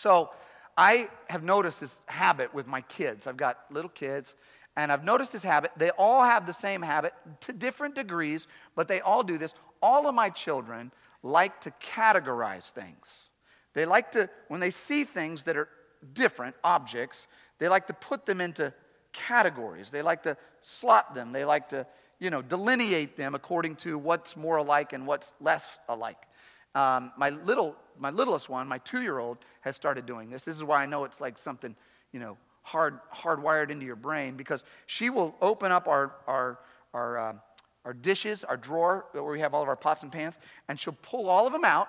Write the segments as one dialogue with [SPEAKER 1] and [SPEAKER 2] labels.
[SPEAKER 1] So I have noticed this habit with my kids. I've got little kids, and I've noticed this habit. They all have the same habit to different degrees, but they all do this. All of my children like to categorize things. They like to, when they see things that are different objects, they like to put them into categories. They like to slot them. They like to, you know, delineate them according to what's more alike and what's less alike. Um, my little, my littlest one, my two-year-old, has started doing this. This is why I know it's like something, you know, hard, hardwired into your brain because she will open up our, our, our, uh, our dishes, our drawer where we have all of our pots and pans, and she'll pull all of them out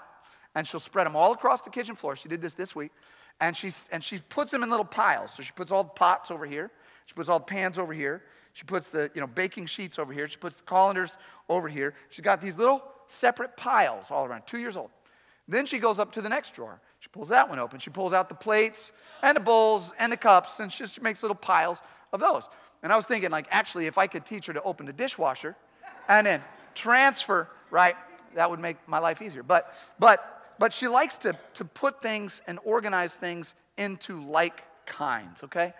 [SPEAKER 1] and she'll spread them all across the kitchen floor. She did this this week. And, she and she puts them in little piles. So she puts all the pots over here. She puts all the pans over here. She puts the you know, baking sheets over here. She puts the colanders over here. She's got these little separate piles all around, two years old. Then she goes up to the next drawer. She pulls that one open. She pulls out the plates and the bowls and the cups, and she just makes little piles of those. And I was thinking, like, actually, if I could teach her to open the dishwasher and then transfer, right, that would make my life easier. But, but, but she likes to, to put things and organize things into like kinds, okay?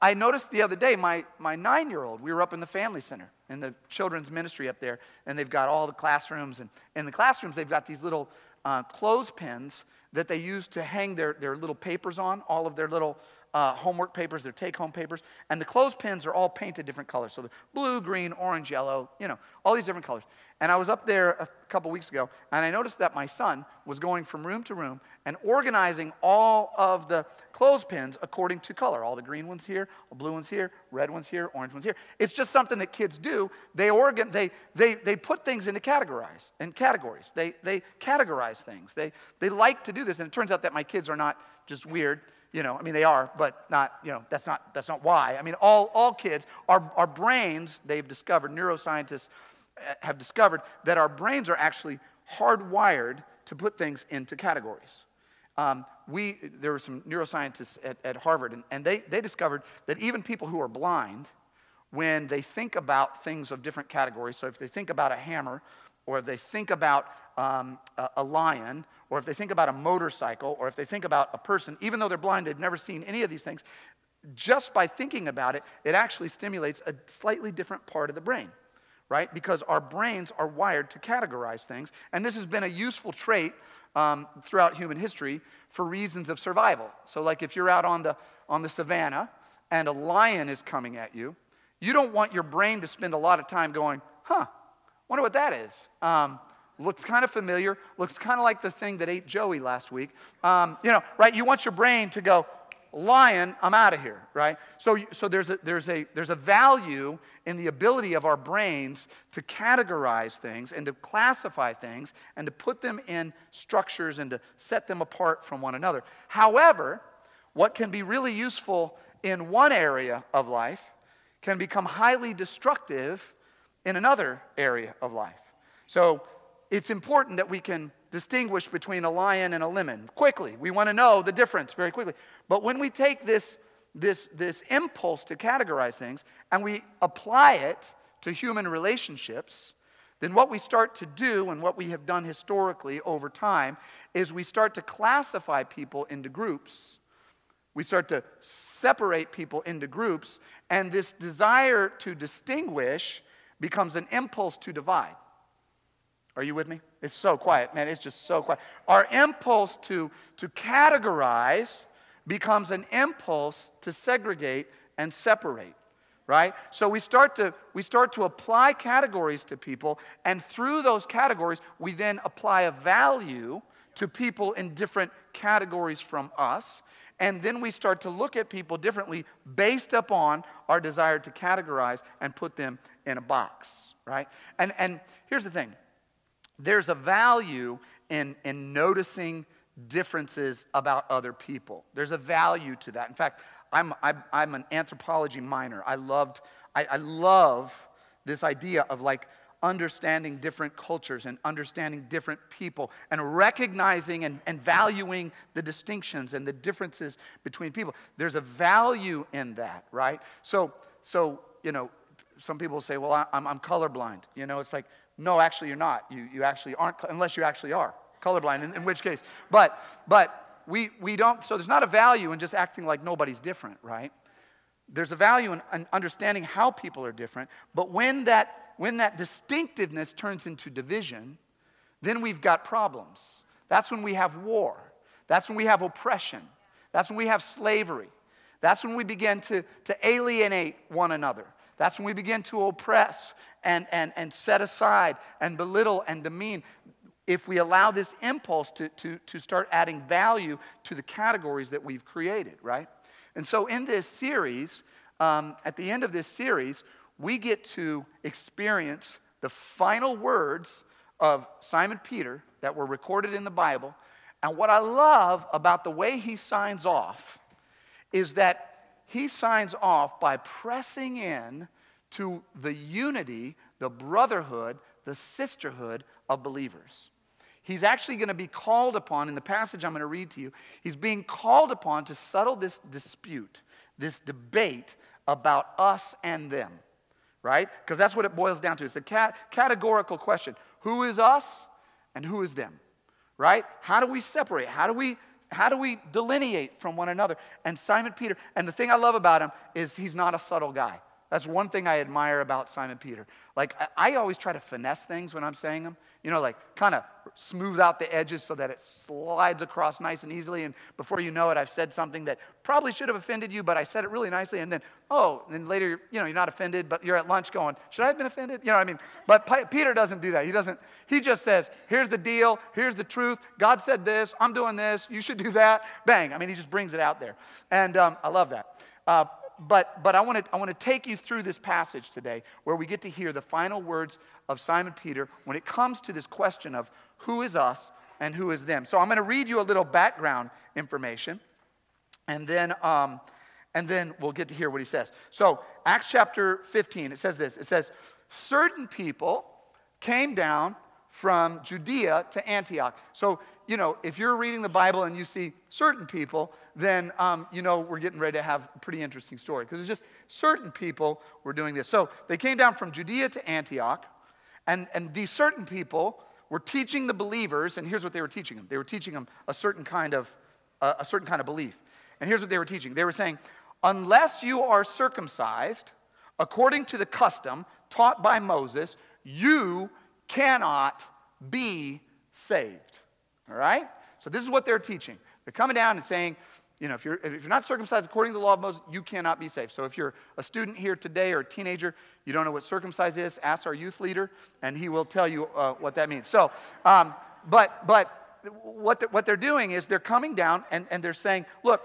[SPEAKER 1] I noticed the other day, my, my nine year old, we were up in the family center in the children's ministry up there, and they've got all the classrooms. And in the classrooms, they've got these little uh, clothespins that they use to hang their, their little papers on, all of their little uh, homework papers, their take home papers. And the clothespins are all painted different colors. So the blue, green, orange, yellow, you know, all these different colors. And I was up there a couple weeks ago, and I noticed that my son was going from room to room and organizing all of the clothespins according to color. All the green ones here, blue ones here, red ones here, orange ones here. It's just something that kids do. They organ, they, they, they put things into categorize in categories. They, they categorize things. They, they like to do this. And it turns out that my kids are not just weird you know i mean they are but not you know that's not that's not why i mean all all kids our, our brains they've discovered neuroscientists have discovered that our brains are actually hardwired to put things into categories. Um, we, there were some neuroscientists at, at Harvard, and, and they, they discovered that even people who are blind, when they think about things of different categories, so if they think about a hammer, or if they think about um, a, a lion, or if they think about a motorcycle, or if they think about a person, even though they're blind, they've never seen any of these things, just by thinking about it, it actually stimulates a slightly different part of the brain right? Because our brains are wired to categorize things. And this has been a useful trait um, throughout human history for reasons of survival. So, like if you're out on the, on the savannah and a lion is coming at you, you don't want your brain to spend a lot of time going, huh, wonder what that is. Um, looks kind of familiar, looks kind of like the thing that ate Joey last week. Um, you know, right? You want your brain to go, lion, I'm out of here, right? So, so there's, a, there's, a, there's a value in the ability of our brains to categorize things and to classify things and to put them in structures and to set them apart from one another. However, what can be really useful in one area of life can become highly destructive in another area of life. So it's important that we can distinguish between a lion and a lemon quickly. We want to know the difference very quickly. But when we take this, this, this impulse to categorize things and we apply it to human relationships, then what we start to do and what we have done historically over time is we start to classify people into groups. We start to separate people into groups, and this desire to distinguish becomes an impulse to divide. Are you with me? It's so quiet, man. It's just so quiet. Our impulse to, to categorize becomes an impulse to segregate and separate right so we start to we start to apply categories to people and through those categories we then apply a value to people in different categories from us and then we start to look at people differently based upon our desire to categorize and put them in a box right and and here's the thing there's a value in, in noticing differences about other people. There's a value to that. In fact, I'm, I'm, I'm an anthropology minor. I loved, I, I love this idea of like understanding different cultures and understanding different people and recognizing and, and valuing the distinctions and the differences between people. There's a value in that, right? So, so you know, some people say, well, I'm, I'm colorblind. You know, it's like, no, actually, you're not. You, you actually aren't, unless you actually are colorblind, in, in which case. But, but we, we don't, so there's not a value in just acting like nobody's different, right? There's a value in, in understanding how people are different, but when that, when that distinctiveness turns into division, then we've got problems. That's when we have war. That's when we have oppression. That's when we have slavery. That's when we begin to, to alienate one another. That's when we begin to oppress and, and, and set aside and belittle and demean. If we allow this impulse to, to, to start adding value to the categories that we've created, right? And so in this series, um, at the end of this series, we get to experience the final words of Simon Peter that were recorded in the Bible. And what I love about the way he signs off is that he signs off by pressing in to the unity, the brotherhood, the sisterhood of believers. He's actually going to be called upon, in the passage I'm going to read to you, he's being called upon to settle this dispute, this debate about us and them, right? Because that's what it boils down to. It's a cat- categorical question who is us and who is them, right? How do we separate? How do we how do we delineate from one another? And Simon Peter, and the thing I love about him is he's not a subtle guy. That's one thing I admire about Simon Peter. Like, I, always try to finesse things when I'm saying them, you know, like kind of smooth out the edges so that it slides across nice and easily. And before you know it, I've said something that probably should have offended you, but I said it really nicely. And then, oh, and then later, you know, you're not offended, but you're at lunch going, should I have been offended? You know what I mean? But Peter doesn't do that. He doesn't, he just says, here's the deal, here's the truth. God said this, I'm doing this, you should do that. Bang. I mean, he just brings it out there. And um, I love that. Uh, but, but I, want to, I want to take you through this passage today where we get to hear the final words of Simon Peter when it comes to this question of who is us and who is them. So I'm going to read you a little background information and then, um, and then we'll get to hear what he says. So, Acts chapter 15, it says this it says, Certain people came down from Judea to Antioch. So, you know, if you're reading the Bible and you see certain people, then um, you know we're getting ready to have a pretty interesting story because it's just certain people were doing this. So they came down from Judea to Antioch, and, and these certain people were teaching the believers, and here's what they were teaching them. They were teaching them a certain kind of, uh, a certain kind of belief. And here's what they were teaching. They were saying, unless you are circumcised according to the custom taught by Moses, you cannot be saved. All right? So this is what they're teaching. They're coming down and saying, you know, if you're, if you're not circumcised according to the law of Moses, you cannot be saved. So if you're a student here today or a teenager, you don't know what circumcised is, ask our youth leader, and he will tell you uh, what that means. So, um, but, but what, the, what they're doing is they're coming down and, and they're saying, look,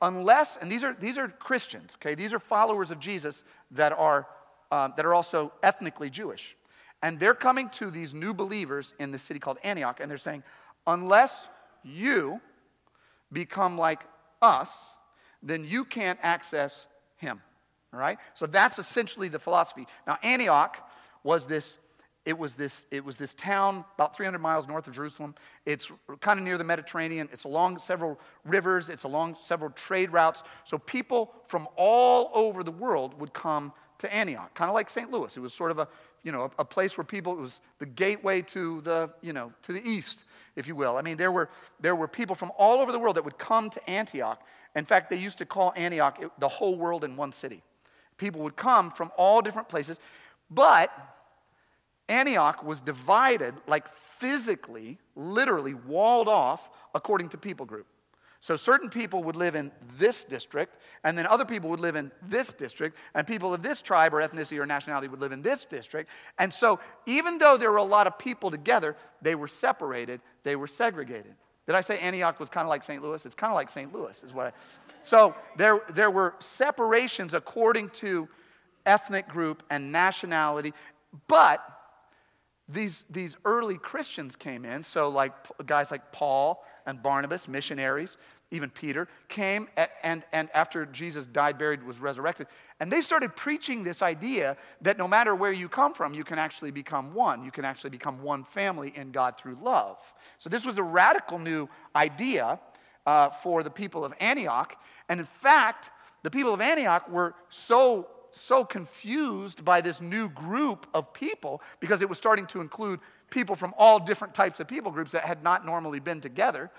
[SPEAKER 1] unless, and these are, these are Christians, okay? These are followers of Jesus that are, uh, that are also ethnically Jewish. And they're coming to these new believers in the city called Antioch, and they're saying, unless you become like us, then you can't access him. All right? So that's essentially the philosophy. Now, Antioch was this. It was, this, it was this town about 300 miles north of Jerusalem. It's kind of near the Mediterranean. It's along several rivers. It's along several trade routes. So people from all over the world would come to Antioch, kind of like St. Louis. It was sort of a, you know, a, a place where people, it was the gateway to the, you know, to the east if you will. I mean, there were, there were people from all over the world that would come to Antioch. In fact, they used to call Antioch the whole world in one city. People would come from all different places, but Antioch was divided, like physically, literally walled off according to people group. So certain people would live in this district, and then other people would live in this district, and people of this tribe or ethnicity or nationality would live in this district. And so even though there were a lot of people together, they were separated, they were segregated. Did I say Antioch was kind of like St. Louis? It's kind of like St. Louis, is what I. So there, there were separations according to ethnic group and nationality, but these, these early Christians came in, so like guys like Paul and Barnabas, missionaries, even Peter, came and, and after Jesus died, buried, was resurrected, and they started preaching this idea that no matter where you come from, you can actually become one. You can actually become one family in God through love. So this was a radical new idea uh, for the people of Antioch. And in fact, the people of Antioch were so so confused by this new group of people because it was starting to include people from all different types of people groups that had not normally been together.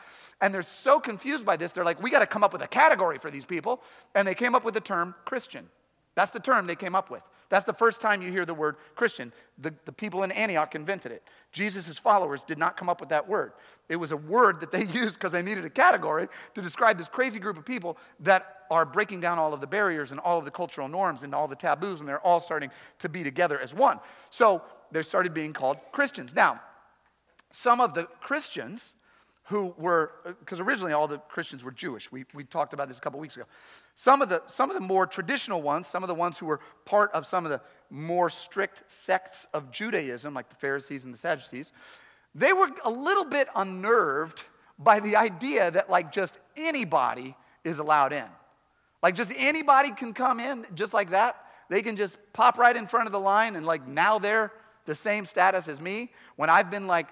[SPEAKER 1] And they're so confused by this, they're like, we got to come up with a category for these people. And they came up with the term Christian. That's the term they came up with. That's the first time you hear the word Christian. The, the people in Antioch invented it. Jesus' followers did not come up with that word. It was a word that they used because they needed a category to describe this crazy group of people that are breaking down all of the barriers and all of the cultural norms and all the taboos, and they're all starting to be together as one. So they started being called Christians. Now, some of the Christians who were, uh, because originally all the Christians were Jewish. We, we talked about this a couple weeks ago. Some of, the, some of the more traditional ones, some of the ones who were part of some of the more strict sects of Judaism, like the Pharisees and the Sadducees, they were a little bit unnerved by the idea that, like, just anybody is allowed in. Like, just anybody can come in just like that. They can just pop right in front of the line and, like, now they're the same status as me. When I've been, like,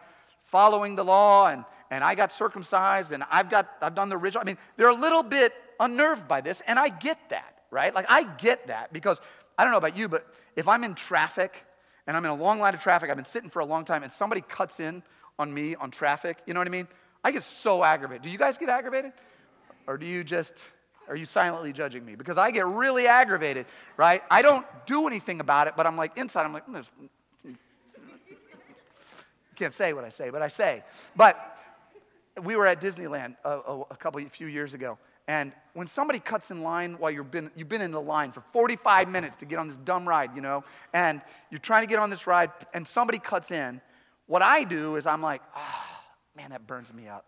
[SPEAKER 1] following the law and, and I got circumcised and I've got I've done the ritual. I mean, they're a little bit unnerved by this, and I get that, right? Like I get that because I don't know about you, but if I'm in traffic and I'm in a long line of traffic, I've been sitting for a long time, and somebody cuts in on me on traffic, you know what I mean? I get so aggravated. Do you guys get aggravated? Or do you just are you silently judging me? Because I get really aggravated, right? I don't do anything about it, but I'm like inside, I'm like, mm, can't say what I say, but I say. But we were at Disneyland a, a, a couple, a few years ago, and when somebody cuts in line while you've been, you've been in the line for 45 minutes to get on this dumb ride, you know, and you're trying to get on this ride, and somebody cuts in, what I do is I'm like, oh, man, that burns me up.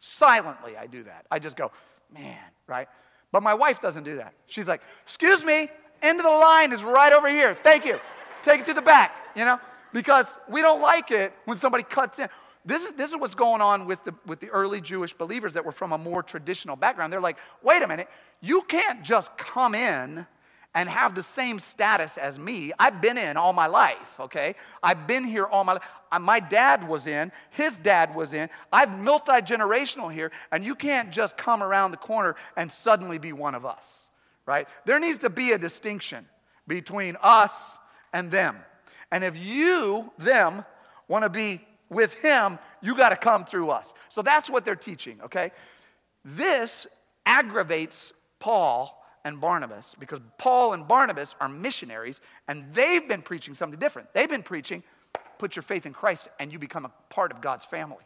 [SPEAKER 1] Silently, I do that. I just go, man, right? But my wife doesn't do that. She's like, excuse me, end of the line is right over here. Thank you. Take it to the back, you know? because we don't like it when somebody cuts in. This is, this is what's going on with the, with the early Jewish believers that were from a more traditional background. They're like, wait a minute, you can't just come in and have the same status as me. I've been in all my life, okay? I've been here all my life. My dad was in, his dad was in. I'm multi generational here, and you can't just come around the corner and suddenly be one of us, right? There needs to be a distinction between us and them. And if you, them, want to be with him, you got to come through us. So that's what they're teaching, okay? This aggravates Paul and Barnabas because Paul and Barnabas are missionaries and they've been preaching something different. They've been preaching, put your faith in Christ and you become a part of God's family.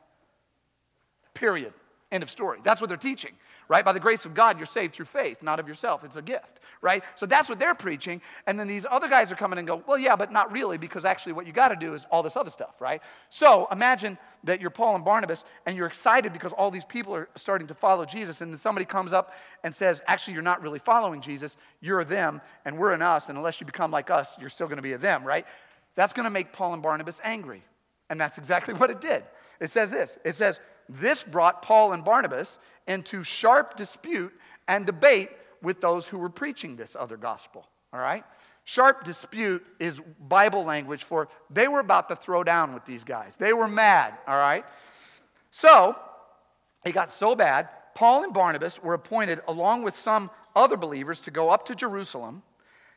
[SPEAKER 1] Period. End of story. That's what they're teaching, right? By the grace of God, you're saved through faith, not of yourself. It's a gift, right? So that's what they're preaching. And then these other guys are coming and go, well, yeah, but not really, because actually what you got to do is all this other stuff, right? So imagine that you're Paul and Barnabas and you're excited because all these people are starting to follow Jesus. And then somebody comes up and says, actually, you're not really following Jesus. You're them and we're an us. And unless you become like us, you're still going to be a them, right? That's going to make Paul and Barnabas angry. And that's exactly what it did. It says this it says, this brought Paul and Barnabas into sharp dispute and debate with those who were preaching this other gospel. All right? Sharp dispute is Bible language for they were about to throw down with these guys. They were mad, all right? So, it got so bad, Paul and Barnabas were appointed along with some other believers to go up to Jerusalem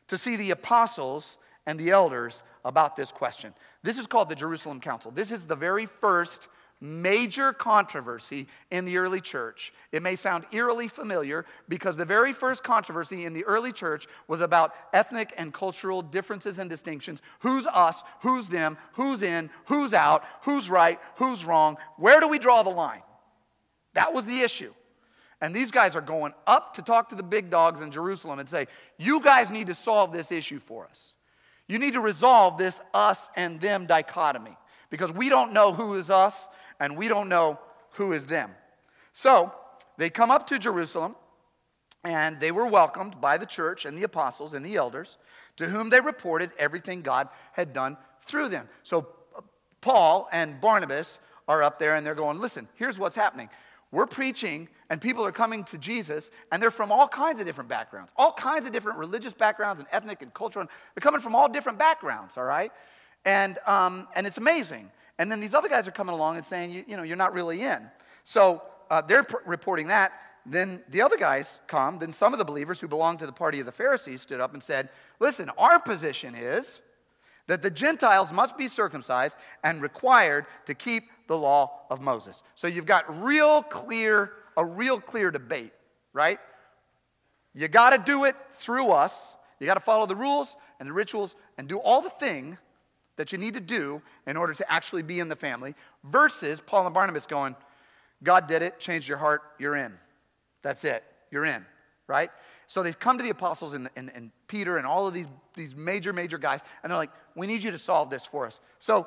[SPEAKER 1] to see the apostles and the elders about this question. This is called the Jerusalem Council. This is the very first major controversy in the early church. It may sound eerily familiar because the very first controversy in the early church was about ethnic and cultural differences and distinctions. Who's us? Who's them? Who's in? Who's out? Who's right? Who's wrong? Where do we draw the line? That was the issue. And these guys are going up to talk to the big dogs in Jerusalem and say, You guys need to solve this issue for us. You need to resolve this us and them dichotomy because we don't know who is us and we don't know who is them. So they come up to Jerusalem, and they were welcomed by the church and the apostles and the elders, to whom they reported everything God had done through them. So Paul and Barnabas are up there and they're going, listen, here's what's happening. We're preaching, and people are coming to Jesus, and they're from all kinds of different backgrounds, all kinds of different religious backgrounds and ethnic and cultural. They're coming from all different backgrounds, all right? And, um, and it's amazing. And then these other guys are coming along and saying, you, you know, you're not really in. So uh, they're pr- reporting that. Then the other guys come. Then some of the believers who belonged to the party of the Pharisees stood up and said, listen, our position is that the Gentiles must be circumcised and required to keep the law of Moses. So you've got real clear a real clear debate, right? You got to do it through us. You got to follow the rules and the rituals and do all the thing that you need to do in order to actually be in the family, versus Paul and Barnabas going, God did it, changed your heart, you're in. That's it, you're in, right? So they've come to the apostles and, and, and Peter and all of these, these major, major guys, and they're like, we need you to solve this for us. So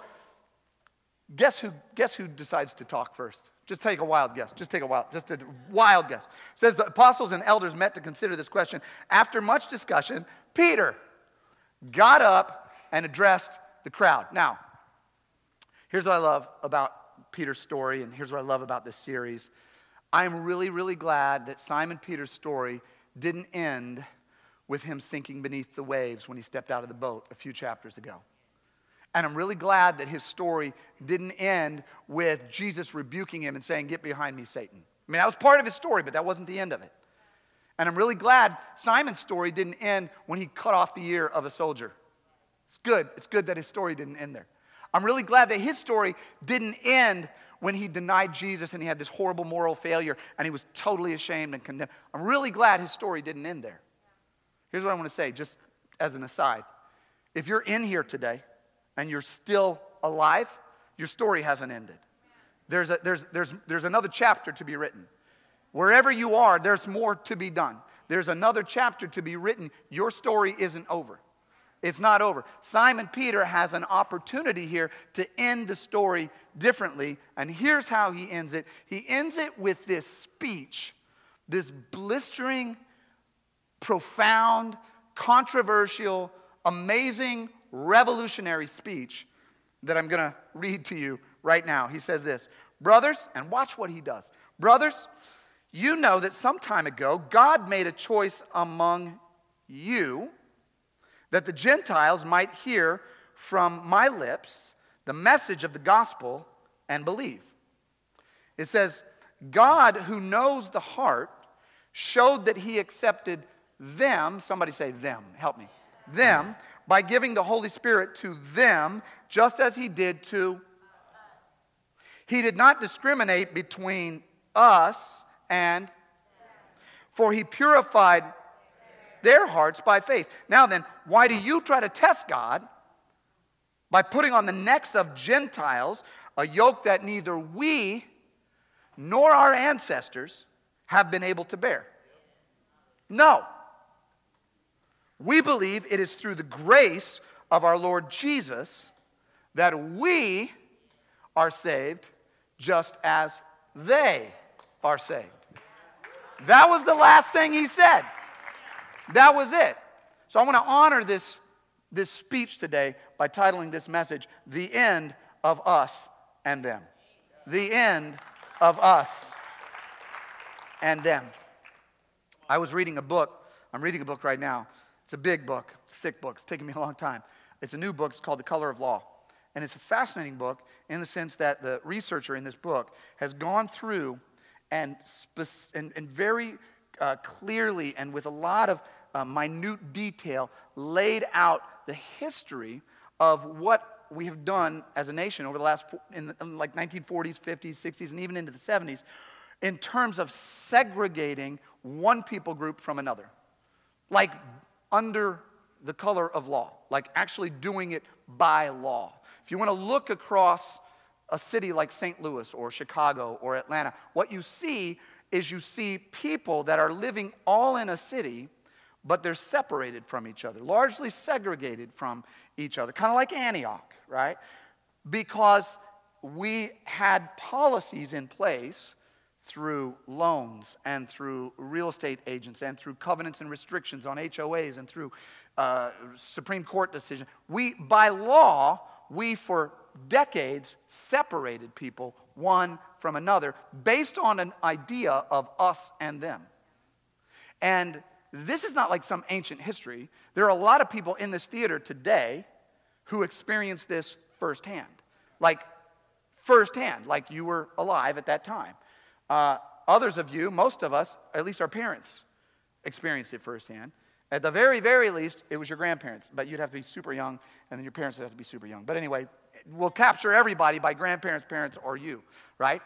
[SPEAKER 1] guess who, guess who decides to talk first? Just take a wild guess. Just take a wild, just a wild guess. It says the apostles and elders met to consider this question. After much discussion, Peter got up and addressed the crowd. Now, here's what I love about Peter's story, and here's what I love about this series. I'm really, really glad that Simon Peter's story didn't end with him sinking beneath the waves when he stepped out of the boat a few chapters ago. And I'm really glad that his story didn't end with Jesus rebuking him and saying, Get behind me, Satan. I mean, that was part of his story, but that wasn't the end of it. And I'm really glad Simon's story didn't end when he cut off the ear of a soldier. It's good. It's good that his story didn't end there. I'm really glad that his story didn't end when he denied Jesus and he had this horrible moral failure and he was totally ashamed and condemned. I'm really glad his story didn't end there. Here's what I want to say, just as an aside. If you're in here today and you're still alive, your story hasn't ended. There's, a, there's, there's, there's another chapter to be written. Wherever you are, there's more to be done. There's another chapter to be written. Your story isn't over. It's not over. Simon Peter has an opportunity here to end the story differently. And here's how he ends it he ends it with this speech, this blistering, profound, controversial, amazing, revolutionary speech that I'm going to read to you right now. He says this Brothers, and watch what he does. Brothers, you know that some time ago God made a choice among you that the Gentiles might hear from my lips the message of the gospel and believe. It says, God, who knows the heart, showed that he accepted them, somebody say them, help me, them, by giving the Holy Spirit to them, just as he did to. He did not discriminate between us and, for he purified their hearts by faith. Now then, why do you try to test God by putting on the necks of Gentiles a yoke that neither we nor our ancestors have been able to bear? No. We believe it is through the grace of our Lord Jesus that we are saved just as they are saved. That was the last thing he said. That was it. So I want to honor this, this speech today by titling this message, The End of Us and Them. The End of Us and Them. I was reading a book. I'm reading a book right now. It's a big book, thick book. It's taken me a long time. It's a new book. It's called The Color of Law. And it's a fascinating book in the sense that the researcher in this book has gone through and, spe- and, and very uh, clearly and with a lot of uh, minute detail laid out the history of what we have done as a nation over the last, in, the, in like 1940s, 50s, 60s, and even into the 70s in terms of segregating one people group from another. Like under the color of law, like actually doing it by law. If you want to look across a city like St. Louis or Chicago or Atlanta, what you see is you see people that are living all in a city but they're separated from each other, largely segregated from each other, kind of like Antioch, right? Because we had policies in place through loans and through real estate agents and through covenants and restrictions on HOAs and through uh, Supreme Court decisions. We, by law, we for decades separated people one from another based on an idea of us and them. And this is not like some ancient history. There are a lot of people in this theater today who experienced this firsthand. Like, firsthand, like you were alive at that time. Uh, others of you, most of us, at least our parents, experienced it firsthand. At the very, very least, it was your grandparents, but you'd have to be super young, and then your parents would have to be super young. But anyway, we'll capture everybody by grandparents, parents, or you, right?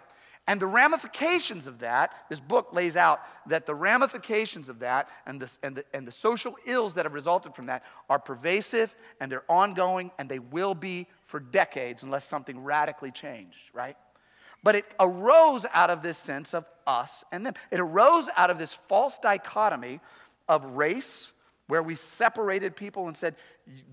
[SPEAKER 1] And the ramifications of that, this book lays out that the ramifications of that and the, and, the, and the social ills that have resulted from that are pervasive and they're ongoing and they will be for decades unless something radically changed, right? But it arose out of this sense of us and them. It arose out of this false dichotomy of race, where we separated people and said,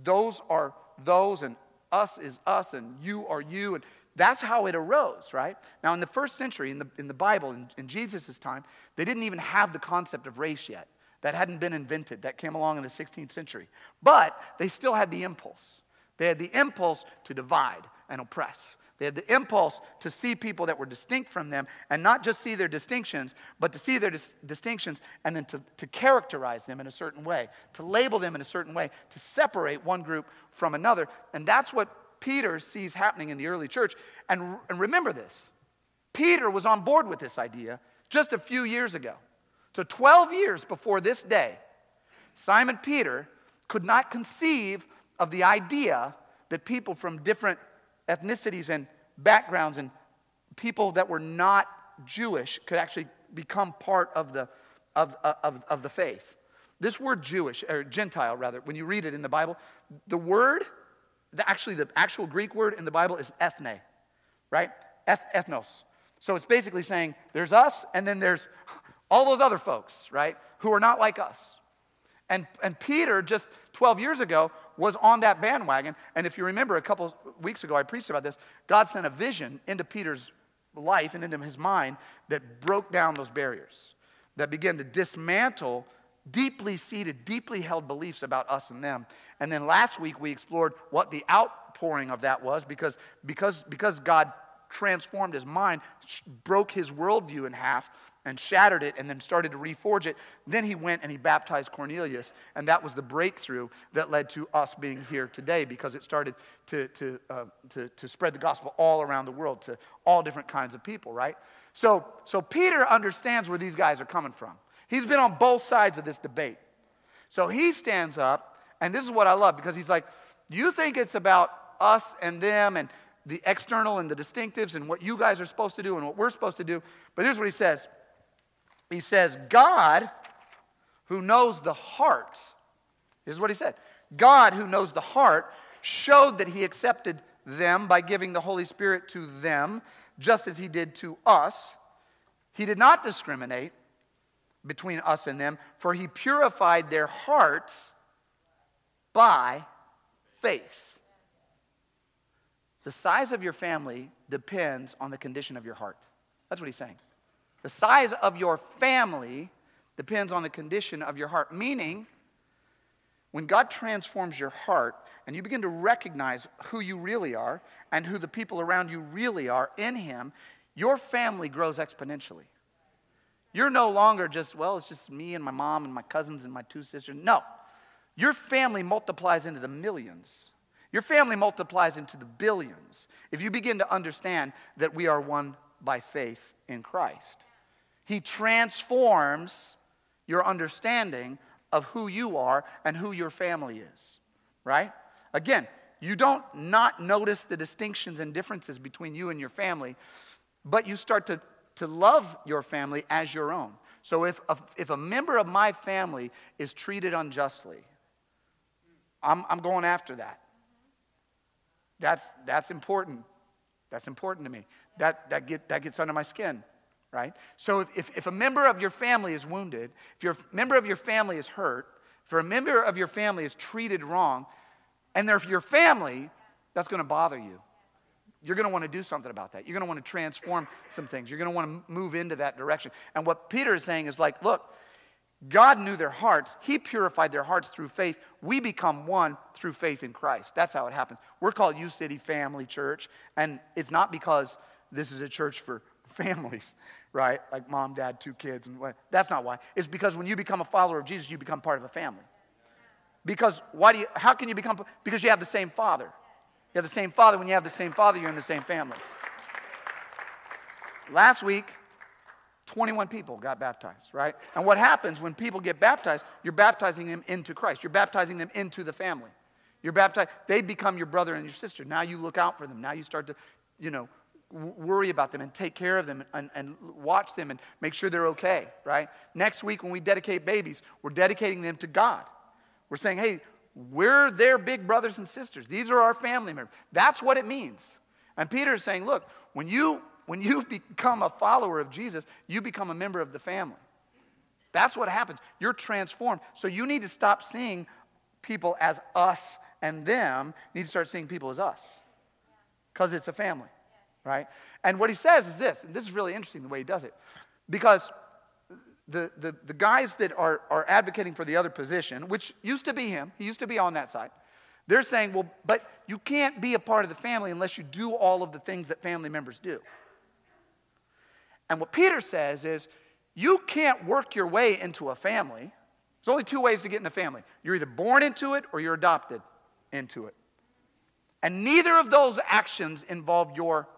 [SPEAKER 1] those are those, and us is us, and you are you. And that's how it arose, right? Now, in the first century, in the, in the Bible, in, in Jesus' time, they didn't even have the concept of race yet. That hadn't been invented. That came along in the 16th century. But they still had the impulse. They had the impulse to divide and oppress. They had the impulse to see people that were distinct from them and not just see their distinctions, but to see their dis- distinctions and then to, to characterize them in a certain way, to label them in a certain way, to separate one group from another. And that's what Peter sees happening in the early church. And, and remember this Peter was on board with this idea just a few years ago. So, 12 years before this day, Simon Peter could not conceive of the idea that people from different ethnicities and backgrounds and people that were not Jewish could actually become part of the, of, of, of the faith. This word Jewish, or Gentile rather, when you read it in the Bible, the word the, actually, the actual Greek word in the Bible is ethne, right? Eth, ethnos. So it's basically saying there's us, and then there's all those other folks, right, who are not like us. And, and Peter, just 12 years ago, was on that bandwagon. And if you remember, a couple weeks ago, I preached about this. God sent a vision into Peter's life and into his mind that broke down those barriers, that began to dismantle deeply seated, deeply held beliefs about us and them. And then last week we explored what the outpouring of that was because, because, because God transformed his mind, broke his worldview in half, and shattered it, and then started to reforge it. Then he went and he baptized Cornelius, and that was the breakthrough that led to us being here today because it started to, to, uh, to, to spread the gospel all around the world to all different kinds of people, right? So, so Peter understands where these guys are coming from. He's been on both sides of this debate. So he stands up, and this is what I love because he's like, You think it's about us and them and the external and the distinctives and what you guys are supposed to do and what we're supposed to do. But here's what he says He says, God, who knows the heart, here's what he said God, who knows the heart, showed that he accepted them by giving the Holy Spirit to them, just as he did to us. He did not discriminate between us and them, for he purified their hearts by faith. The size of your family depends on the condition of your heart. That's what he's saying. The size of your family depends on the condition of your heart, meaning, when God transforms your heart and you begin to recognize who you really are and who the people around you really are in Him, your family grows exponentially. You're no longer just, well, it's just me and my mom and my cousins and my two sisters. No. Your family multiplies into the millions. Your family multiplies into the billions if you begin to understand that we are one by faith in Christ. He transforms your understanding of who you are and who your family is, right? Again, you don't not notice the distinctions and differences between you and your family, but you start to to love your family as your own. So if a, if a member of my family is treated unjustly, I'm, I'm going after that. That's, that's important. That's important to me. That, that, get, that gets under my skin, right? So if, if, if a member of your family is wounded, if your member of your family is hurt, if a member of your family is treated wrong, and they're your family, that's going to bother you you're going to want to do something about that. You're going to want to transform some things. You're going to want to move into that direction. And what Peter is saying is like, look, God knew their hearts. He purified their hearts through faith. We become one through faith in Christ. That's how it happens. We're called U City Family Church, and it's not because this is a church for families, right? Like mom, dad, two kids, and what. That's not why. It's because when you become a follower of Jesus, you become part of a family. Because why do you? How can you become? Because you have the same Father. You have the same father. When you have the same father, you're in the same family. Last week, 21 people got baptized, right? And what happens when people get baptized, you're baptizing them into Christ. You're baptizing them into the family. You're baptized, they become your brother and your sister. Now you look out for them. Now you start to, you know, worry about them and take care of them and, and watch them and make sure they're okay, right? Next week, when we dedicate babies, we're dedicating them to God. We're saying, hey, we're their big brothers and sisters. These are our family members. That's what it means. And Peter is saying, look, when you when you become a follower of Jesus, you become a member of the family. That's what happens. You're transformed. So you need to stop seeing people as us and them. You need to start seeing people as us. Because it's a family, right? And what he says is this, and this is really interesting the way he does it. Because the, the, the guys that are, are advocating for the other position, which used to be him, he used to be on that side, they're saying, well, but you can't be a part of the family unless you do all of the things that family members do. And what Peter says is, you can't work your way into a family. There's only two ways to get in a family you're either born into it or you're adopted into it. And neither of those actions involve your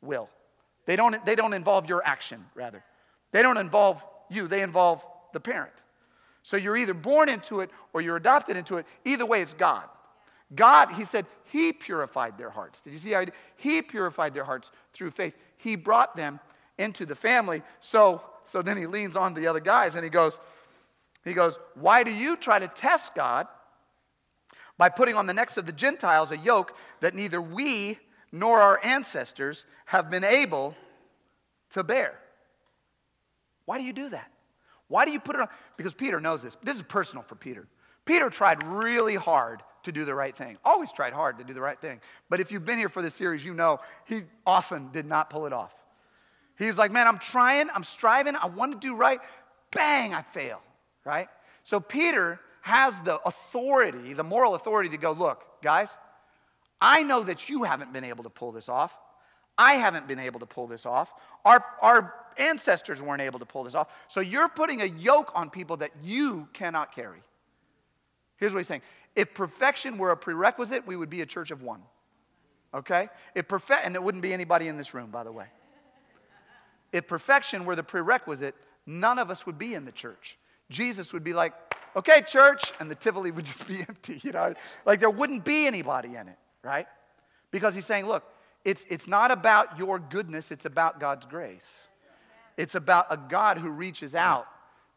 [SPEAKER 1] will. They don't, they don't involve your action, rather. They don't involve you, they involve the parent. So you're either born into it or you're adopted into it. Either way, it's God. God, he said, he purified their hearts. Did you see how he, he purified their hearts through faith? He brought them into the family. So, so then he leans on the other guys and he goes, he goes, Why do you try to test God by putting on the necks of the Gentiles a yoke that neither we nor our ancestors have been able to bear? Why do you do that? Why do you put it on? Because Peter knows this. This is personal for Peter. Peter tried really hard to do the right thing. Always tried hard to do the right thing. But if you've been here for this series, you know he often did not pull it off. He's like, man, I'm trying, I'm striving, I want to do right. Bang, I fail, right? So Peter has the authority, the moral authority to go, look, guys, I know that you haven't been able to pull this off. I haven't been able to pull this off. Our, our ancestors weren't able to pull this off. So you're putting a yoke on people that you cannot carry. Here's what he's saying if perfection were a prerequisite, we would be a church of one. Okay? If perfect, and there wouldn't be anybody in this room, by the way. If perfection were the prerequisite, none of us would be in the church. Jesus would be like, okay, church, and the Tivoli would just be empty, you know? Like there wouldn't be anybody in it, right? Because he's saying, look, it's, it's not about your goodness, it's about God's grace. It's about a God who reaches out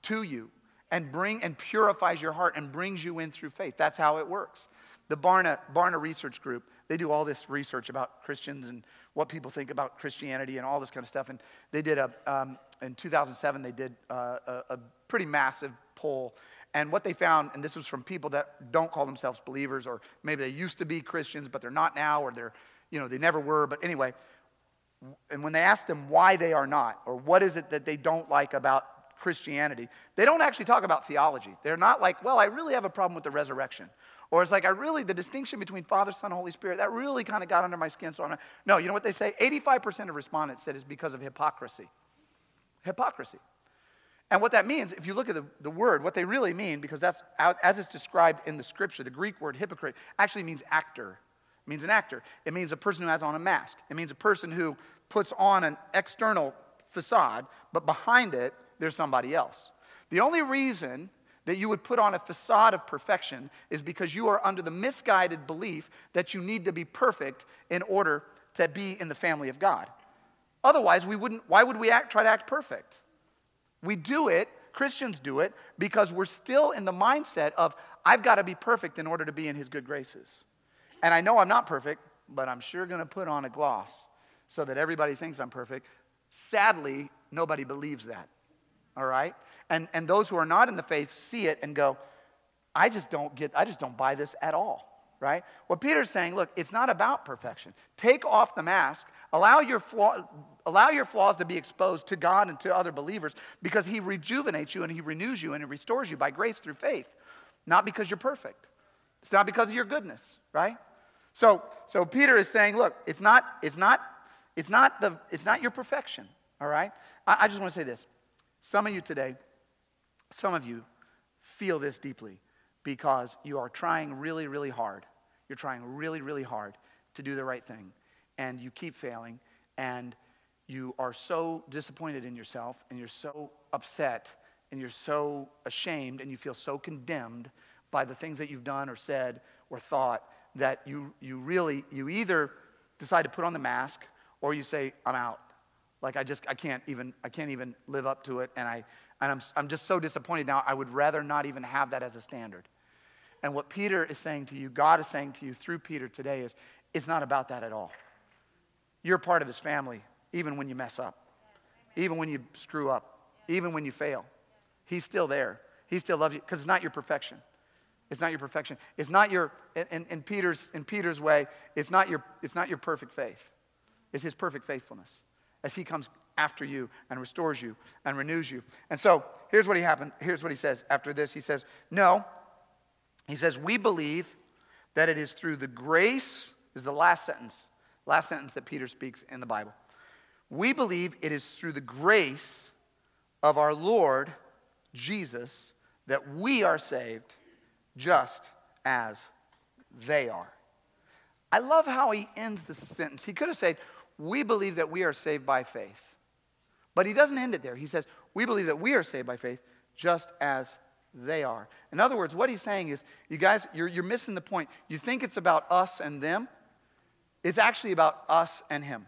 [SPEAKER 1] to you and bring and purifies your heart and brings you in through faith. That's how it works. The Barna, Barna Research Group, they do all this research about Christians and what people think about Christianity and all this kind of stuff. And they did a, um, in 2007, they did a, a, a pretty massive poll. And what they found, and this was from people that don't call themselves believers, or maybe they used to be Christians, but they're not now, or they're, you know, they never were. But anyway, and when they ask them why they are not, or what is it that they don't like about Christianity, they don't actually talk about theology. They're not like, well, I really have a problem with the resurrection. Or it's like, I really, the distinction between Father, Son, Holy Spirit, that really kind of got under my skin. So I'm not. No, you know what they say? 85% of respondents said it's because of hypocrisy. Hypocrisy. And what that means, if you look at the, the word, what they really mean, because that's as it's described in the scripture, the Greek word hypocrite actually means actor. It means an actor. It means a person who has on a mask. It means a person who puts on an external facade, but behind it, there's somebody else. The only reason that you would put on a facade of perfection is because you are under the misguided belief that you need to be perfect in order to be in the family of God. Otherwise, we wouldn't, why would we act, try to act perfect? We do it, Christians do it, because we're still in the mindset of, I've got to be perfect in order to be in his good graces. And I know I'm not perfect, but I'm sure going to put on a gloss so that everybody thinks I'm perfect. Sadly, nobody believes that. All right? And, and those who are not in the faith see it and go, I just don't get, I just don't buy this at all, right? What Peter's saying, look, it's not about perfection. Take off the mask, allow your, flaw, allow your flaws to be exposed to God and to other believers because he rejuvenates you and he renews you and he restores you by grace through faith, not because you're perfect. It's not because of your goodness, right? So, so Peter is saying, look, it's not, it's not, it's not, the, it's not your perfection, all right? I, I just want to say this. Some of you today, some of you feel this deeply because you are trying really, really hard. You're trying really, really hard to do the right thing, and you keep failing, and you are so disappointed in yourself, and you're so upset, and you're so ashamed, and you feel so condemned by the things that you've done or said or thought that you, you really, you either decide to put on the mask or you say, I'm out. Like I just I can't even I can't even live up to it and I and I'm I'm just so disappointed now. I would rather not even have that as a standard. And what Peter is saying to you, God is saying to you through Peter today is it's not about that at all. You're part of his family even when you mess up. Even when you screw up, even when you fail. He's still there. He still loves you because it's not your perfection. It's not your perfection. It's not your, in, in, Peter's, in Peter's way, it's not, your, it's not your perfect faith. It's his perfect faithfulness as he comes after you and restores you and renews you. And so here's what he happened. Here's what he says after this. He says, No. He says, We believe that it is through the grace, is the last sentence, last sentence that Peter speaks in the Bible. We believe it is through the grace of our Lord Jesus that we are saved just as they are. I love how he ends the sentence. He could have said, We believe that we are saved by faith. But he doesn't end it there. He says, We believe that we are saved by faith just as they are. In other words, what he's saying is, you guys, you're, you're missing the point. You think it's about us and them, it's actually about us and him.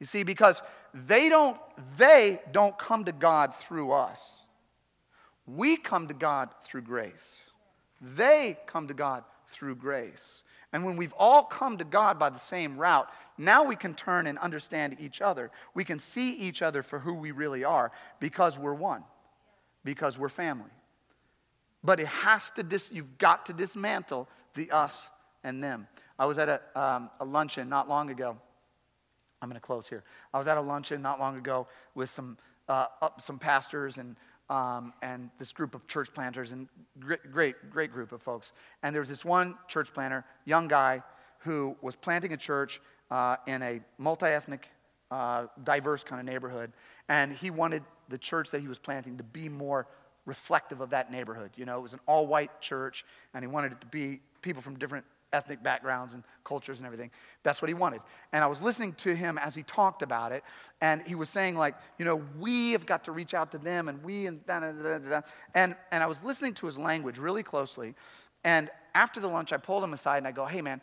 [SPEAKER 1] You see, because they don't, they don't come to God through us. We come to God through grace. They come to God through grace. And when we've all come to God by the same route, now we can turn and understand each other. We can see each other for who we really are because we're one, because we're family. But it has to, dis- you've got to dismantle the us and them. I was at a, um, a luncheon not long ago. I'm going to close here. I was at a luncheon not long ago with some, uh, some pastors and um, and this group of church planters and great, great, great group of folks. And there was this one church planter, young guy, who was planting a church uh, in a multi-ethnic, uh, diverse kind of neighborhood. And he wanted the church that he was planting to be more reflective of that neighborhood. You know, it was an all-white church, and he wanted it to be people from different ethnic backgrounds and cultures and everything. That's what he wanted. And I was listening to him as he talked about it, and he was saying, like, you know, we have got to reach out to them, and we, and da, da, da, da, And, and I was listening to his language really closely. And after the lunch, I pulled him aside and I go, hey, man,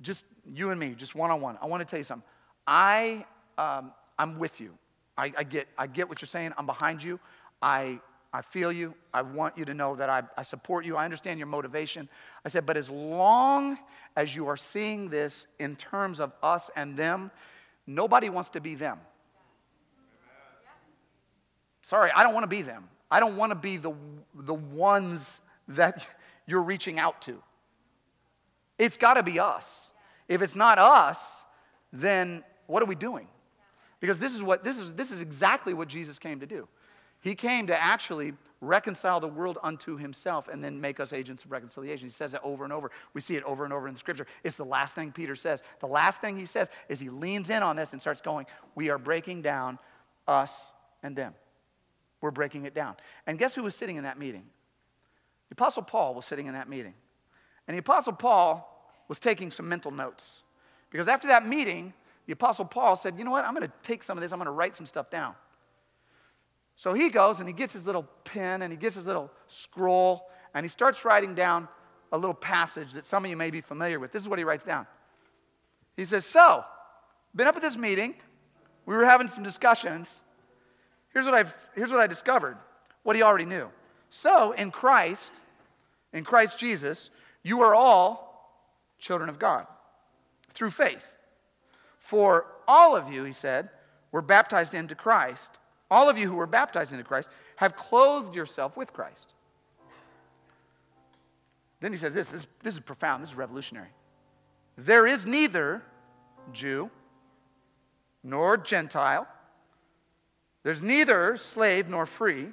[SPEAKER 1] just you and me, just one on one. I want to tell you something. I, um, I'm with you. I, I, get, I get what you're saying. I'm behind you. I, I feel you. I want you to know that I, I support you. I understand your motivation. I said, but as long as you are seeing this in terms of us and them, nobody wants to be them. Sorry, I don't want to be them. I don't want to be the, the ones that you're reaching out to. It's got to be us. If it's not us, then what are we doing? Because this is what this is this is exactly what Jesus came to do. He came to actually reconcile the world unto himself and then make us agents of reconciliation. He says it over and over. We see it over and over in the scripture. It's the last thing Peter says. The last thing he says is he leans in on this and starts going, We are breaking down us and them. We're breaking it down. And guess who was sitting in that meeting? The Apostle Paul was sitting in that meeting. And the Apostle Paul was taking some mental notes. Because after that meeting, the Apostle Paul said, You know what? I'm going to take some of this, I'm going to write some stuff down. So he goes and he gets his little pen and he gets his little scroll and he starts writing down a little passage that some of you may be familiar with. This is what he writes down. He says, So, been up at this meeting. We were having some discussions. Here's what, I've, here's what I discovered what he already knew. So, in Christ, in Christ Jesus, you are all children of God through faith. For all of you, he said, were baptized into Christ all of you who were baptized into Christ have clothed yourself with Christ. Then he says this, this, this is profound, this is revolutionary. There is neither Jew nor Gentile, there's neither slave nor free,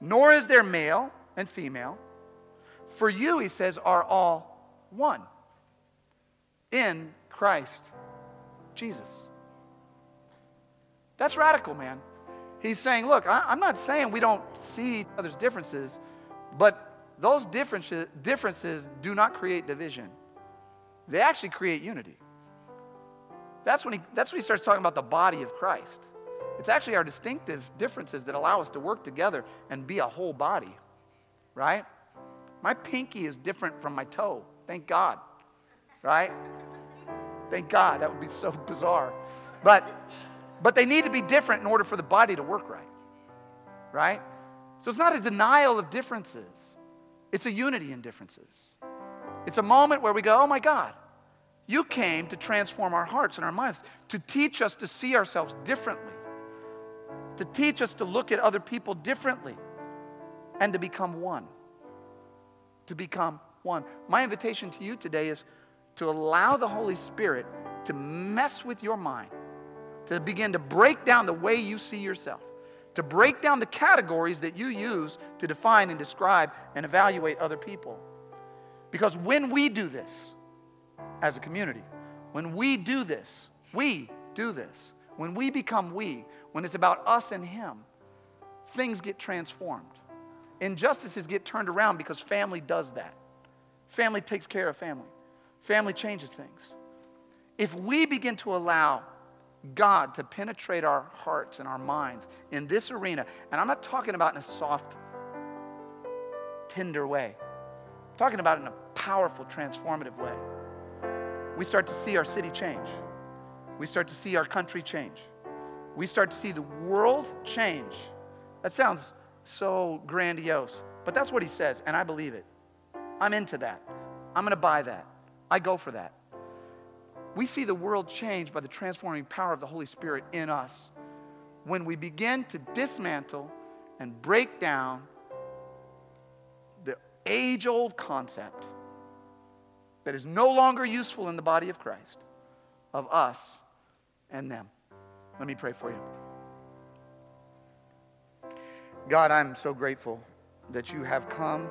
[SPEAKER 1] nor is there male and female. For you, he says, are all one in Christ Jesus. That's radical, man. He's saying, look, I, am not saying we don't see each other's differences, but those differences, differences do not create division. They actually create unity. That's when, he, that's when he starts talking about the body of Christ. It's actually our distinctive differences that allow us to work together and be a whole body, right? My pinky is different from my toe. Thank God, right? Thank God. That would be so bizarre. But, but they need to be different in order for the body to work right. Right? So it's not a denial of differences, it's a unity in differences. It's a moment where we go, oh my God, you came to transform our hearts and our minds, to teach us to see ourselves differently, to teach us to look at other people differently, and to become one. To become one. My invitation to you today is to allow the Holy Spirit to mess with your mind, to begin to break down the way you see yourself, to break down the categories that you use to define and describe and evaluate other people. Because when we do this as a community, when we do this, we do this, when we become we, when it's about us and Him, things get transformed. Injustices get turned around because family does that. Family takes care of family, family changes things. If we begin to allow God to penetrate our hearts and our minds in this arena, and I'm not talking about in a soft, tender way, I'm talking about in a powerful, transformative way. We start to see our city change. We start to see our country change. We start to see the world change. That sounds so grandiose, but that's what he says, and I believe it. I'm into that. I'm going to buy that. I go for that. We see the world change by the transforming power of the Holy Spirit in us when we begin to dismantle and break down the age old concept that is no longer useful in the body of Christ of us and them. Let me pray for you. God, I'm so grateful that you have come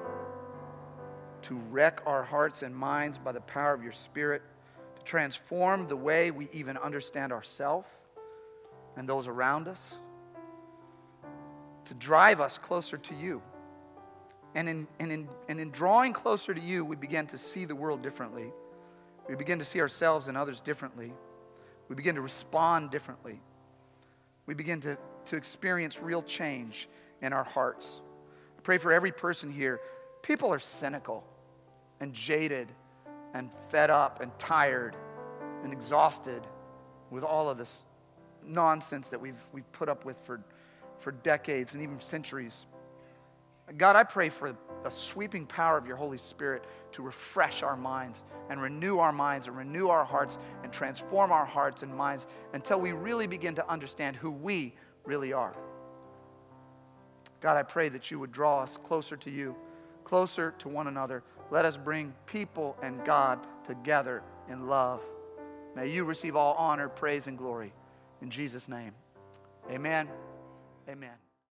[SPEAKER 1] to wreck our hearts and minds by the power of your Spirit, transform the way we even understand ourselves and those around us, to drive us closer to you. And in, and, in, and in drawing closer to you, we begin to see the world differently. We begin to see ourselves and others differently. We begin to respond differently. We begin to, to experience real change in our hearts. I pray for every person here. People are cynical and jaded and fed up and tired and exhausted with all of this nonsense that we've, we've put up with for, for decades and even centuries. God, I pray for the sweeping power of your Holy Spirit to refresh our minds and renew our minds and renew our hearts and transform our hearts and minds until we really begin to understand who we really are. God, I pray that you would draw us closer to you, closer to one another. Let us bring people and God together in love. May you receive all honor, praise, and glory. In Jesus' name, amen. Amen.